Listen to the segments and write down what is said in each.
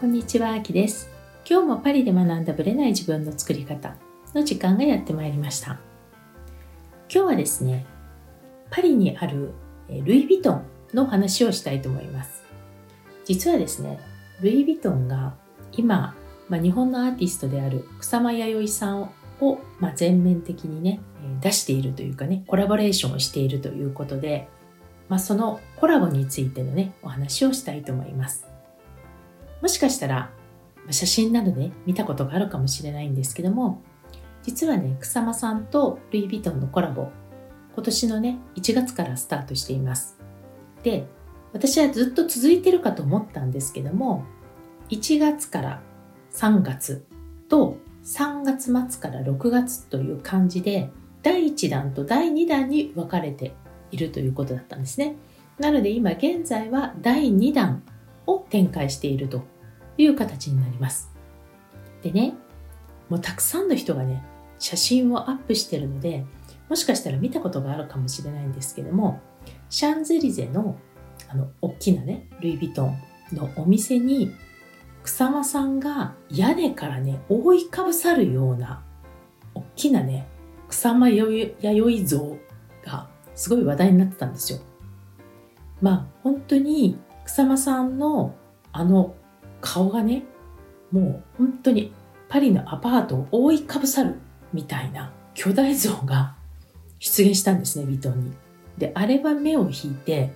こんにちは、あきです。今日もパリで学んだブレない自分の作り方の時間がやってまいりました。今日はですね、パリにあるルイ・ヴィトンの話をしたいと思います。実はですね、ルイ・ヴィトンが今、まあ、日本のアーティストである草間彌生さんを、まあ、全面的にね、出しているというかね、コラボレーションをしているということで、まあ、そのコラボについてのね、お話をしたいと思います。もしかしたら、写真などで、ね、見たことがあるかもしれないんですけども、実はね、草間さんとルイ・ヴィトンのコラボ、今年のね、1月からスタートしています。で、私はずっと続いてるかと思ったんですけども、1月から3月と3月末から6月という感じで、第1弾と第2弾に分かれているということだったんですね。なので今現在は第2弾を展開しているという形になります。でね、もうたくさんの人がね、写真をアップしてるので、もしかしたら見たことがあるかもしれないんですけども、シャンゼリゼのあの大きなね、ルイ・ヴィトンのお店に草間さんが屋根からね、覆いかぶさるような大きなね、草間弥生像がすごい話題になってたんですよ。まあ本当に草間さんのあの顔がね、もう本当にパリのアパートを覆いかぶさるみたいな巨大像が出現したんですね、ヴィトンに。で、あれは目を引いて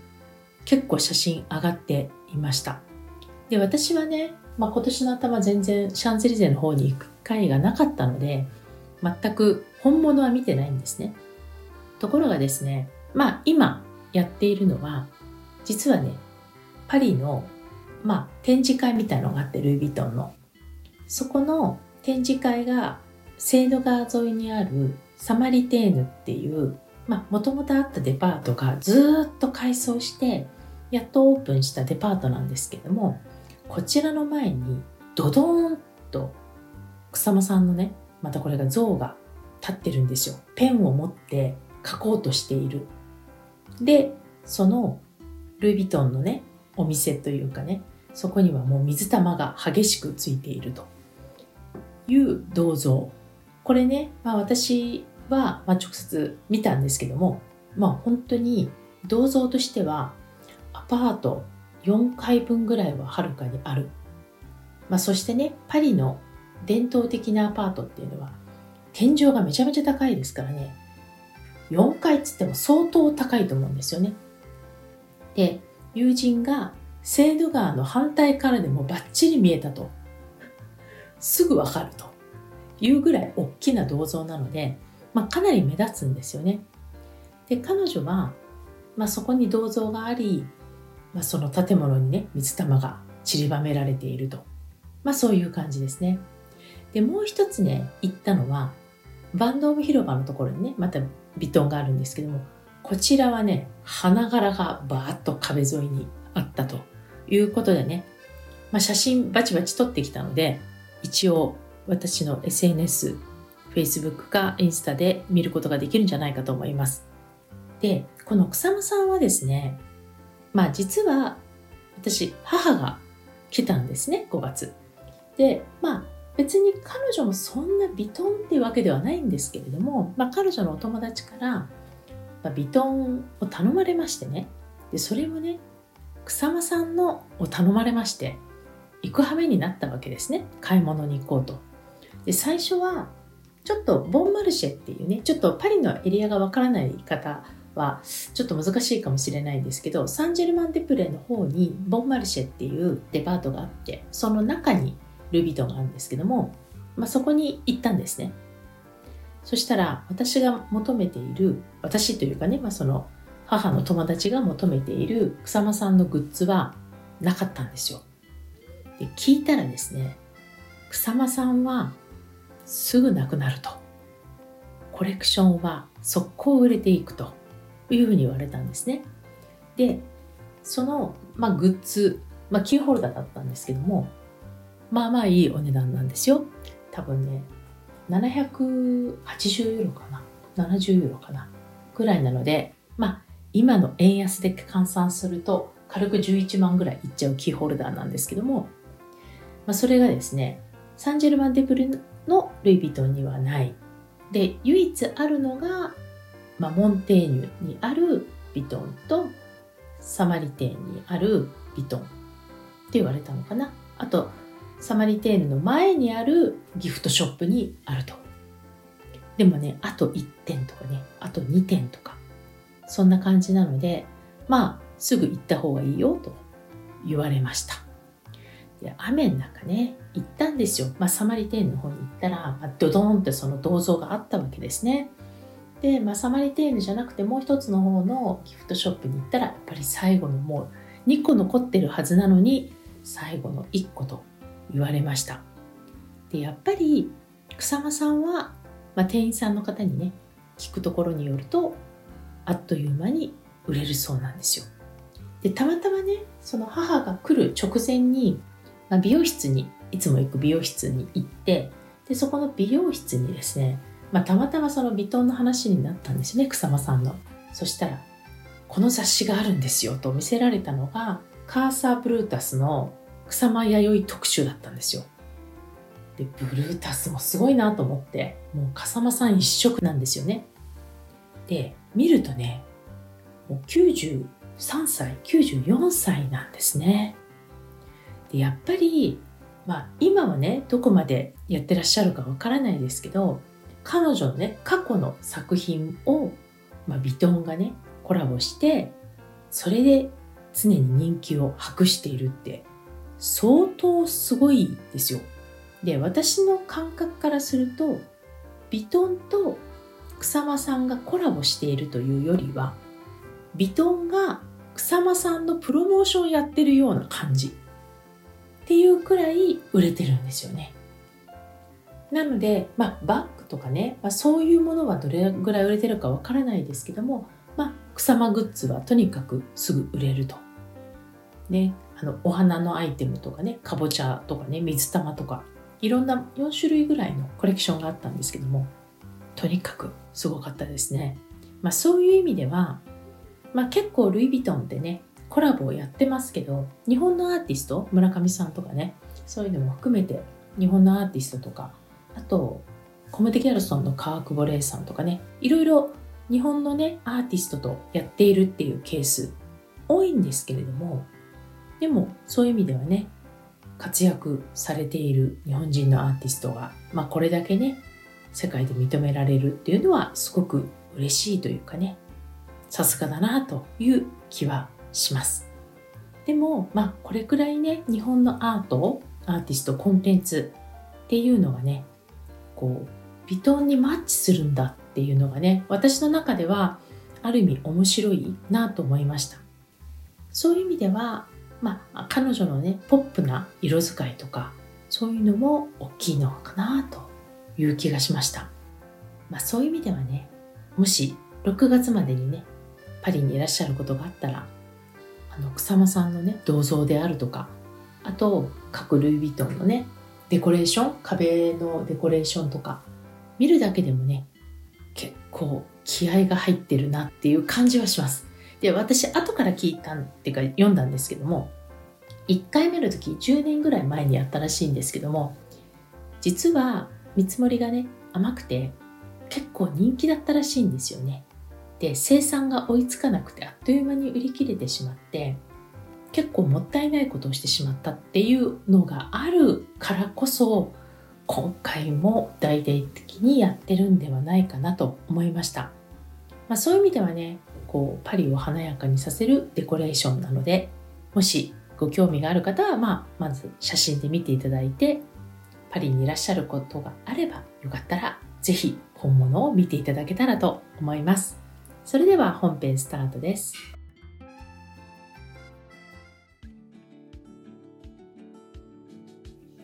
結構写真上がっていました。で、私はね、まあ、今年の頭全然シャンゼリゼの方に行く機会がなかったので、全く本物は見てないんですね。ところがですね、まあ今やっているのは、実はね、パリの、まあ、展示会みたいのがあって、ルイ・ヴィトンの。そこの展示会が、セーヌ川沿いにあるサマリテーヌっていう、もともとあったデパートがずっと改装して、やっとオープンしたデパートなんですけども、こちらの前にドドーンと草間さんのね、またこれが像が立ってるんですよ。ペンを持って書こうとしている。で、そのルイ・ヴィトンのね、お店というかね、そこにはもう水玉が激しくついているという銅像。これね、まあ、私は、まあ、直接見たんですけども、まあ本当に銅像としてはアパート4階分ぐらいははるかにある。まあ、そしてね、パリの伝統的なアパートっていうのは天井がめちゃめちゃ高いですからね、4階っつっても相当高いと思うんですよね。で、友人がセーヌ川の反対からでもバッチリ見えたと。すぐわかるというぐらい大きな銅像なので、まあ、かなり目立つんですよね。で、彼女は、まあ、そこに銅像があり、まあ、その建物にね、水玉が散りばめられていると。まあ、そういう感じですね。で、もう一つね、行ったのは、バンドーム広場のところにね、またビトンがあるんですけども、こちらはね、花柄がバーッと壁沿いにあったということでね、まあ、写真バチバチ撮ってきたので、一応私の SNS、Facebook かインスタで見ることができるんじゃないかと思います。で、この草間さんはですね、まあ実は私、母が来たんですね、5月。で、まあ別に彼女もそんなビトンってわけではないんですけれども、まあ彼女のお友達から、まあ、ビトンを頼まれましてねでそれもね草間さんのを頼まれまして行く羽目になったわけですね。買い物に行こうと。で最初はちょっとボンマルシェっていうねちょっとパリのエリアがわからない方はちょっと難しいかもしれないんですけどサンジェルマン・デプレの方にボンマルシェっていうデパートがあってその中にルビトンがあるんですけども、まあ、そこに行ったんですね。そしたら私が求めている、私というかね、まあ、その母の友達が求めている草間さんのグッズはなかったんですよ。で聞いたらですね、草間さんはすぐなくなると。コレクションは速攻売れていくというふうに言われたんですね。で、その、まあ、グッズ、まあ、キーホルダーだったんですけども、まあまあいいお値段なんですよ。多分ね、780ユーロかな？70ユーロかな？ぐらいなので、まあ、今の円安で換算すると軽く11万ぐらいいっちゃうキーホルダーなんですけども、まあ、それがですねサンジェルマン・デ・プルのルイ・ヴィトンにはない。で唯一あるのが、まあ、モンテーニュにあるヴィトンとサマリテーンにあるヴィトンって言われたのかな。あとサマリテーヌの前にあるギフトショップにあると。でもねあと1点とかねあと2点とか。そんな感じなのでまあすぐ行った方がいいよと言われました。で雨の中ね行ったんですよ、まあ、サマリテーヌの方に行ったら、まあ、ドドーンってその銅像があったわけですね。で、まあ、サマリテーヌじゃなくてもう一つの方のギフトショップに行ったらやっぱり最後のもう2個残ってるはずなのに最後の1個と言われました。でやっぱり草間さんは、まあ、店員さんの方にね聞くところによるとあっという間に売れるそうなんですよでたまたまねその母が来る直前に、まあ、美容室にいつも行く美容室に行ってでそこの美容室にですね、まあ、たまたまそのヴィトンの話になったんですね草間さんのそしたらこの雑誌があるんですよと見せられたのがカーサー・ブルータスの草間弥生特集だったんですよ。で、ブルータスもすごいなと思って、もう笠間さん一色なんですよね。で、見るとね、もう93歳、94歳なんですね。で、やっぱり、まあ今はね、どこまでやってらっしゃるかわからないですけど、彼女のね、過去の作品を、まあ、ビトンがね、コラボして、それで常に人気を博しているって相当すごいですよ。で、私の感覚からすると、ビトンと草間さんがコラボしているというよりは、ビトンが草間さんのプロモーションやってるような感じっていうくらい売れてるんですよね。なので、まあ、バッグとかね、まあ、そういうものはどれぐらい売れてるかわからないですけども、まあ、草間グッズはとにかくすぐ売れると。ね、あのお花のアイテムとかねかぼちゃとかね水玉とかいろんな4種類ぐらいのコレクションがあったんですけどもとにかくすごかったですね、まあ、そういう意味では、まあ、結構ルイ・ヴィトンってねコラボをやってますけど日本のアーティスト村上さんとかねそういうのも含めて日本のアーティストとかあとコムデ・ギャルソンの川久保玲さんとかねいろいろ日本のねアーティストとやっているっていうケース多いんですけれどもでもそういう意味ではね活躍されている日本人のアーティストが、まあ、これだけね世界で認められるっていうのはすごく嬉しいというかねさすがだなという気はします。でもまあこれくらいね日本のアートアーティストコンテンツっていうのがねこうビトンにマッチするんだっていうのがね私の中ではある意味面白いなと思いました。そういう意味ではまあ、彼女のねポップな色使いとかそういうのも大きいのかなという気がしました、まあ、そういう意味ではねもし6月までにねパリにいらっしゃることがあったらあの草間さんのね銅像であるとかあと各ルイ・ヴィトンのねデコレーション壁のデコレーションとか見るだけでもね結構気合が入ってるなっていう感じはします。で、私、後から聞いたっていうか、読んだんですけども、1回目の時、10年ぐらい前にやったらしいんですけども、実は見積もりがね、甘くて、結構人気だったらしいんですよね。で、生産が追いつかなくて、あっという間に売り切れてしまって、結構もったいないことをしてしまったっていうのがあるからこそ、今回も大々的にやってるんではないかなと思いました。まあ、そういう意味ではね、こうパリを華やかにさせるデコレーションなのでもしご興味がある方は、まあ、まず写真で見ていただいてパリにいらっしゃることがあればよかったら是非本物を見ていただけたらと思います。それでは本編スタートです。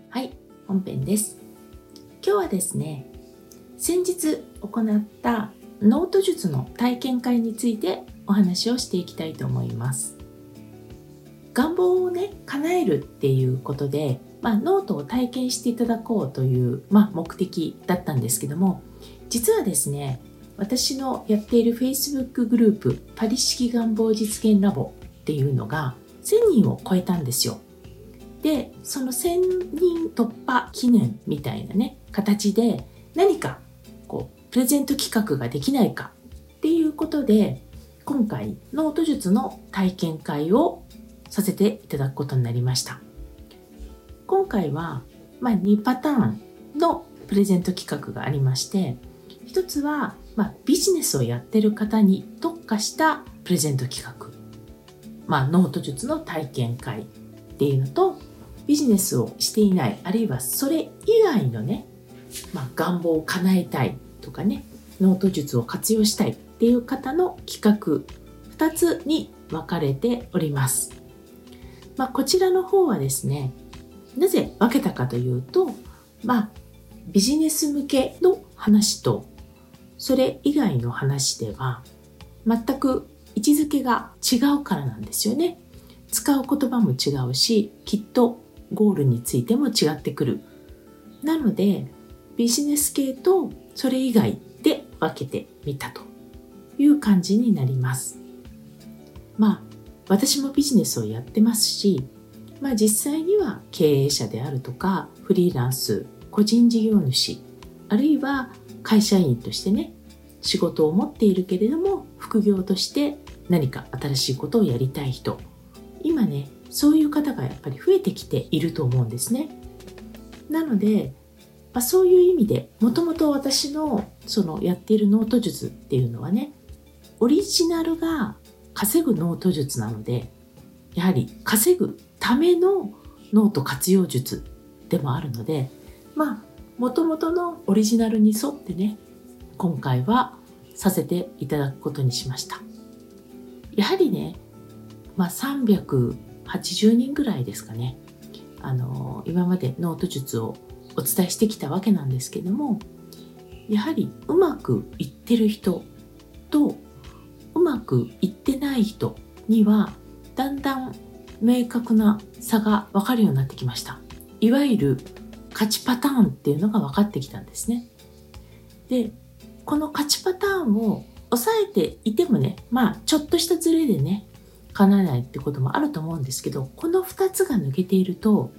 はい、本編です。今日はですね、先日行ったノート術の体験会についてお話をしていきたいと思います願望をね叶えるっていうことで、まあ、ノートを体験していただこうという、まあ、目的だったんですけども実はですね私のやっている Facebook グループパリ式願望実現ラボっていうのが1000人を超えたんですよ。でその1000人突破記念みたいなね形で何かこうプレゼント企画ができないかっていうことで今回ノート術の体験会をさせていただくことになりました。今回は、まあ、2パターンのプレゼント企画がありまして一つは、まあ、ビジネスをやってる方に特化したプレゼント企画、まあ、ノート術の体験会っていうのとビジネスをしていないあるいはそれ以外のね、まあ、願望を叶えたいとかねノート術を活用したいっていう方の企画2つに分かれております、まあ、こちらの方はですねなぜ分けたかというとまあビジネス向けの話とそれ以外の話では全く位置づけが違うからなんですよね使う言葉も違うしきっとゴールについても違ってくる。なので、ビジネス系とそれ以外で分けてみたという感じになります。まあ、私もビジネスをやってますし、まあ実際には経営者であるとか、フリーランス、個人事業主、あるいは会社員としてね、仕事を持っているけれども、副業として何か新しいことをやりたい人、今ね、そういう方がやっぱり増えてきていると思うんですね。なので、まあ、そういう意味でもともと私のそのやっているノート術っていうのはねオリジナルが稼ぐノート術なのでやはり稼ぐためのノート活用術でもあるのでまあもともとのオリジナルに沿ってね今回はさせていただくことにしました。やはりね、まあ、380人ぐらいですかねあの今までノート術をお伝えしてきたわけなんですけどもやはりうまくいってる人とうまくいってない人にはだんだん明確な差が分かるようになってきました。いわゆる勝ちパターンっていうのが分かってきたんですね。でこの勝ちパターンを抑えていてもねまあちょっとしたズレでね叶えないってこともあると思うんですけどこの2つが抜けていると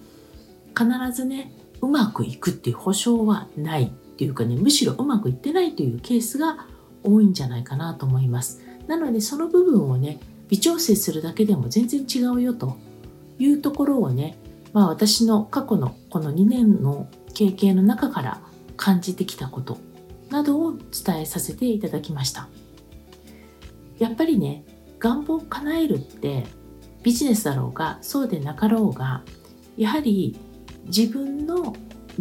必ずねうまくいくっていう保証はないっていうかねむしろうまくいってないというケースが多いんじゃないかなと思います。なのでその部分をね微調整するだけでも全然違うよと。いうところをねまあ私の過去のこの2年の経験の中から感じてきたことなどを伝えさせていただきました。やっぱりね願望を叶えるってビジネスだろうがそうでなかろうがやはり自分の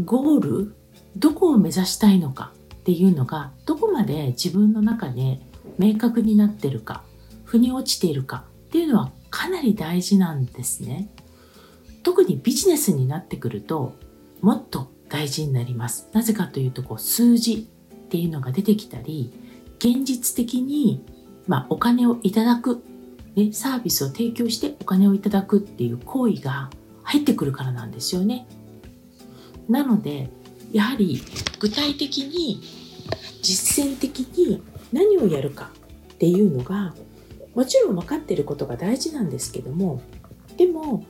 ゴールどこを目指したいのかっていうのがどこまで自分の中で明確になってるか腑に落ちているかっていうのはかなり大事なんですね。特にビジネスになってくるともっと大事になります。なぜかというとこう数字っていうのが出てきたり現実的にまあ、お金をいただく、ね、サービスを提供してお金をいただくっていう行為が入ってくるからなんですよね。なのでやはり具体的に実践的に何をやるかっていうのがもちろん分かっていることが大事なんですけどもでも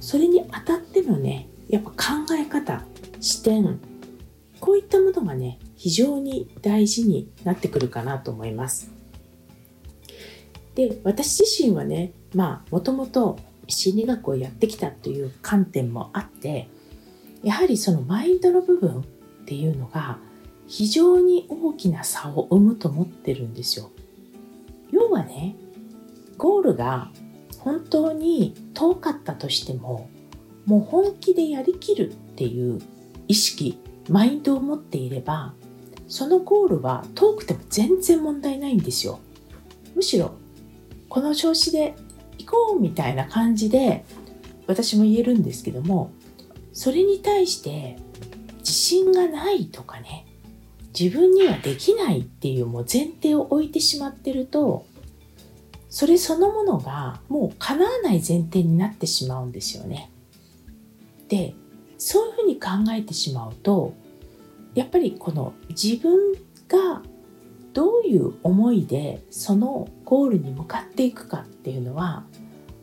それにあたってのねやっぱ考え方視点こういったものがね非常に大事になってくるかなと思います。で私自身はねまあもともと心理学をやってきたという観点もあってやはりそのマインドの部分っていうのが非常に大きな差を生むと思ってるんですよ。要はねゴールが本当に遠かったとしてももう本気でやりきるっていう意識マインドを持っていればそのゴールは遠くても全然問題ないんですよ。むしろこの調子で行こうみたいな感じで私も言えるんですけどもそれに対して自信がないとかね自分にはできないっていうもう前提を置いてしまってるとそれそのものがもう叶わない前提になってしまうんですよね。でそういうふうに考えてしまうとやっぱりこの自分がどういう思いでそのゴールに向かっていくかっていうのは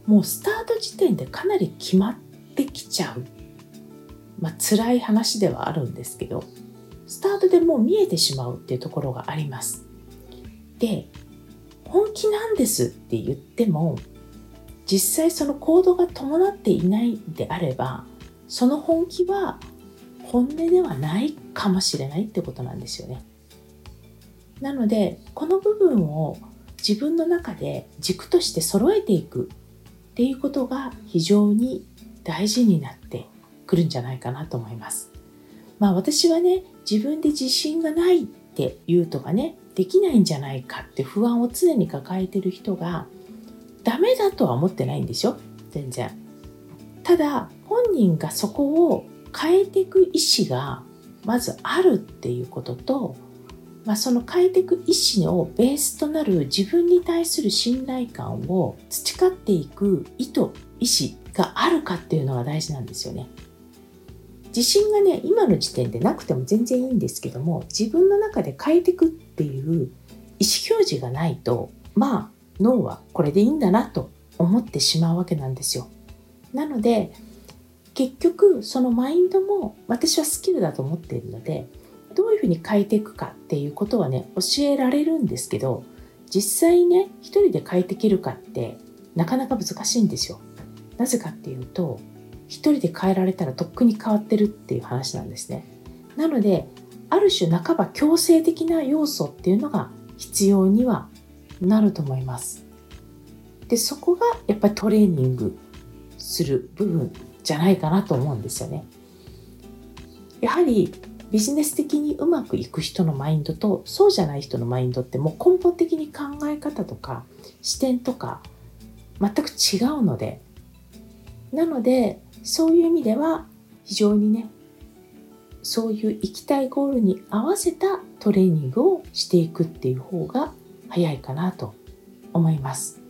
もうスタート時点でかなり決まってきちゃう、まあ辛い話ではあるんですけどスタートでもう見えてしまうっていうところがありますで本気なんですって言っても実際その行動が伴っていないであればその本気は本音ではないかもしれないってことなんですよね。なのでこの部分を自分の中で軸として揃えていくっていうことが非常に大事になってくるんじゃないかなと思います。まあ私はね自分で自信がないって言うとかねできないんじゃないかって不安を常に抱えてる人がダメだとは思ってないんでしょ？全然。ただ本人がそこを変えていく意思がまずあるっていうことと、まあ、その変えていく意思をベースとなる自分に対する信頼感を培っていく意図意思があるかっていうのが大事なんですよね。自信がね今の時点でなくても全然いいんですけども自分の中で変えていくっていう意思表示がないとまあ脳はこれでいいんだなと思ってしまうわけなんですよ。なので結局そのマインドも私はスキルだと思っているのでどういうふうに変えていくかっていうことはね教えられるんですけど実際ね一人で変えていけるかってなかなか難しいんですよ。なぜかっていうと一人で変えられたらとっくに変わってるっていう話なんですね。なのである種半ば強制的な要素っていうのが必要にはなると思います。でそこがやっぱりトレーニングする部分じゃないかなと思うんですよね。やはりビジネス的にうまくいく人のマインドとそうじゃない人のマインドってもう根本的に考え方とか視点とか全く違うのでなのでそういう意味では非常にねそういう行きたいゴールに合わせたトレーニングをしていくっていう方が早いかなと思います。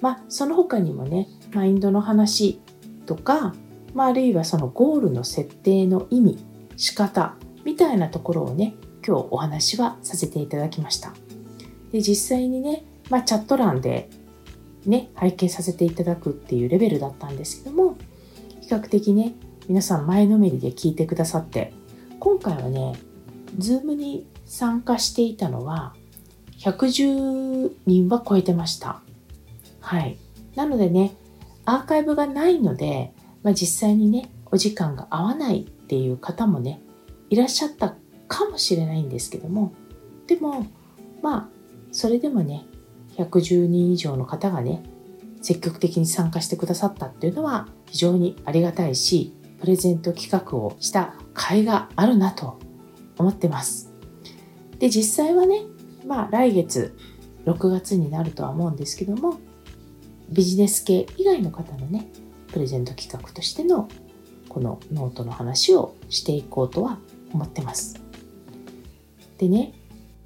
まあその他にもねマインドの話とか、まあ、あるいはそのゴールの設定の意味仕方みたいなところをね今日お話はさせていただきましたで実際にね、まあ、チャット欄でね拝見させていただくっていうレベルだったんですけども比較的ね皆さん前のめりで聞いてくださって今回はね Zoom に参加していたのは110人は超えてました。はい。なのでねアーカイブがないので、まあ、実際にねお時間が合わないっていう方もねいらっしゃったかもしれないんですけどもでもまあそれでもね110人以上の方がね積極的に参加してくださったっていうのは非常にありがたいしプレゼント企画をした甲斐があるなと思ってます。で実際はねまあ来月6月になるとは思うんですけどもビジネス系以外の方のねプレゼント企画としてのこのノートの話をしていこうとは思ってます。でね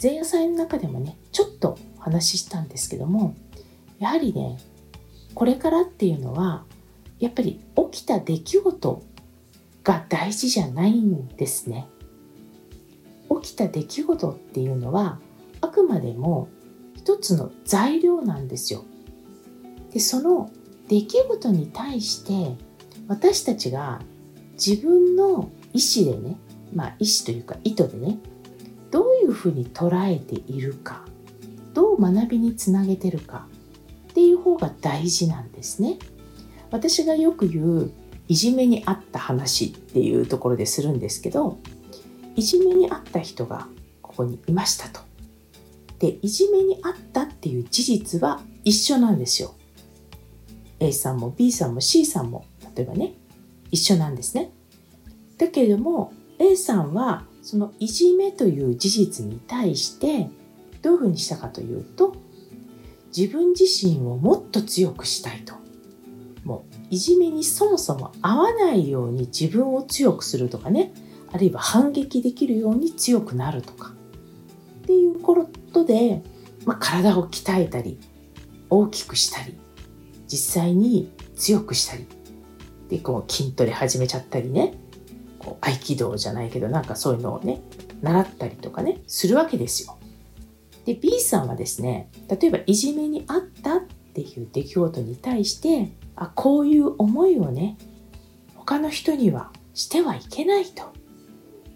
前夜祭の中でもねちょっとお話ししたんですけどもやはりねこれからっていうのはやっぱり起きた出来事が大事じゃないんですね起きた出来事っていうのはあくまでも一つの材料なんですよでその出来事に対して私たちが自分の意思でねまあ意思というか意図でねどういうふうに捉えているかどう学びにつなげてるかっていう方が大事なんですね。私がよく言ういじめにあった話っていうところでするんですけどいじめにあった人がここにいましたと。でいじめにあったっていう事実は一緒なんですよ。A さんも B さんも C さんも例えばね一緒なんですね。だけれども A さんはそのいじめという事実に対してどういうふうにしたかというと自分自身をもっと強くしたいともういじめにそもそも合わないように自分を強くするとかね。あるいは反撃できるように強くなるとか。っていうことで、まあ、体を鍛えたり大きくしたり実際に強くしたり。でこう筋トレ始めちゃったりね。こう合気道じゃないけどなんかそういうのをね習ったりとかねするわけですよ。で B さんはですね例えばいじめにあったっていう出来事に対してあこういう思いをね他の人にはしてはいけないと。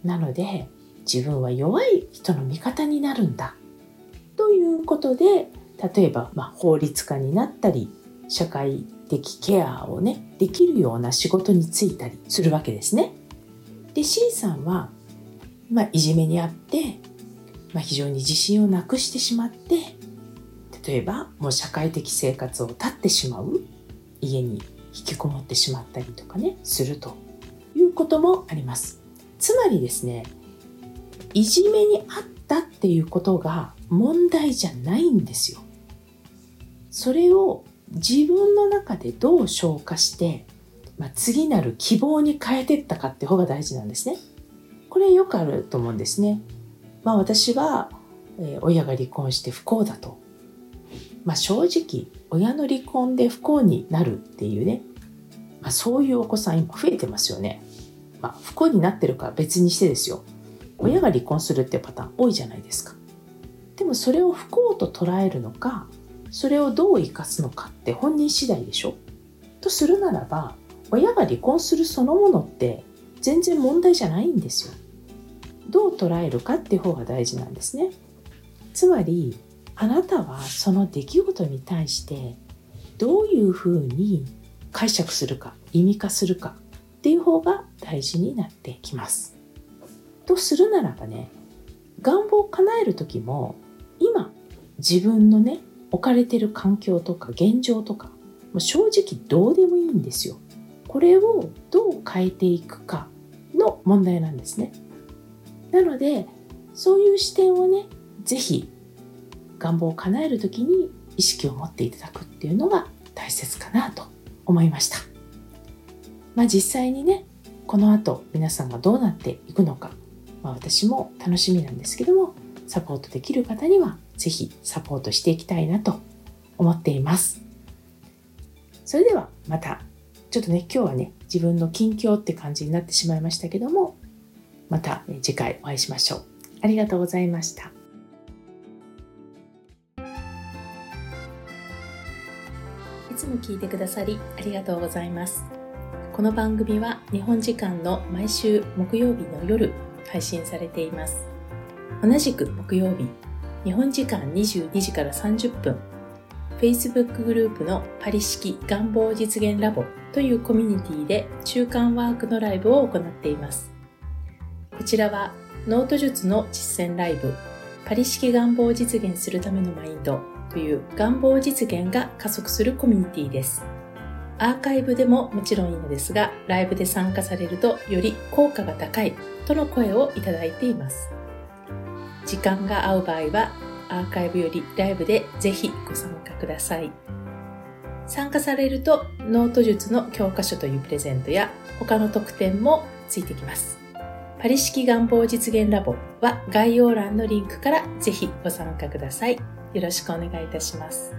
なので自分は弱い人の味方になるんだ。ということで例えば、まあ、法律家になったり社会的ケアをねできるような仕事に就いたりするわけですね。で C さんは、まあ、いじめにあって、まあ、非常に自信をなくしてしまって例えばもう社会的生活を絶ってしまう家に引きこもってしまったりとかねするということもあります。つまりですねいじめにあったっていうことが問題じゃないんですよ。それを自分の中でどう消化して、まあ、次なる希望に変えていったかって方が大事なんですね。これよくあると思うんですね。まあ私は、親が離婚して不幸だと。まあ正直親の離婚で不幸になるっていうね、まあ、そういうお子さん今増えてますよね。まあ不幸になってるか別にしてですよ。親が離婚するってパターン多いじゃないですか。でもそれを不幸と捉えるのかそれをどう生かすのかって本人次第でしょとするならば親が離婚するそのものって全然問題じゃないんですよ。どう捉えるかっていう方が大事なんですね。つまりあなたはその出来事に対してどういうふうに解釈するか意味化するかっていう方が大事になってきます。とするならばね願望を叶える時も今自分のね置かれてる環境とか現状とか正直どうでもいいんですよ。これをどう変えていくかの問題なんですね。なのでそういう視点をね是非願望を叶える時に意識を持っていただくっていうのが大切かなと思いました。まあ実際にねこの後皆さんがどうなっていくのか、まあ、私も楽しみなんですけどもサポートできる方にはぜひサポートしていきたいなと思っています。それではまた、ちょっとね、今日はね、自分の近況って感じになってしまいましたけども、また次回お会いしましょう。ありがとうございました。つも聞いてくださりありがとうございます。この番組は日本時間の毎週木曜日の夜配信されています。同じく木曜日日本時間22時から30分 Facebook グループのパリ式願望実現ラボというコミュニティで中間ワークのライブを行っています。こちらはノート術の実践ライブパリ式願望を実現するためのマインドという願望実現が加速するコミュニティです。アーカイブでももちろんいいのですが、ライブで参加されるとより効果が高いとの声をいただいています。時間が合う場合はアーカイブよりライブでぜひご参加ください。参加されるとノート術の教科書というプレゼントや他の特典もついてきます。パリ式願望実現ラボは概要欄のリンクからぜひご参加ください。よろしくお願いいたします。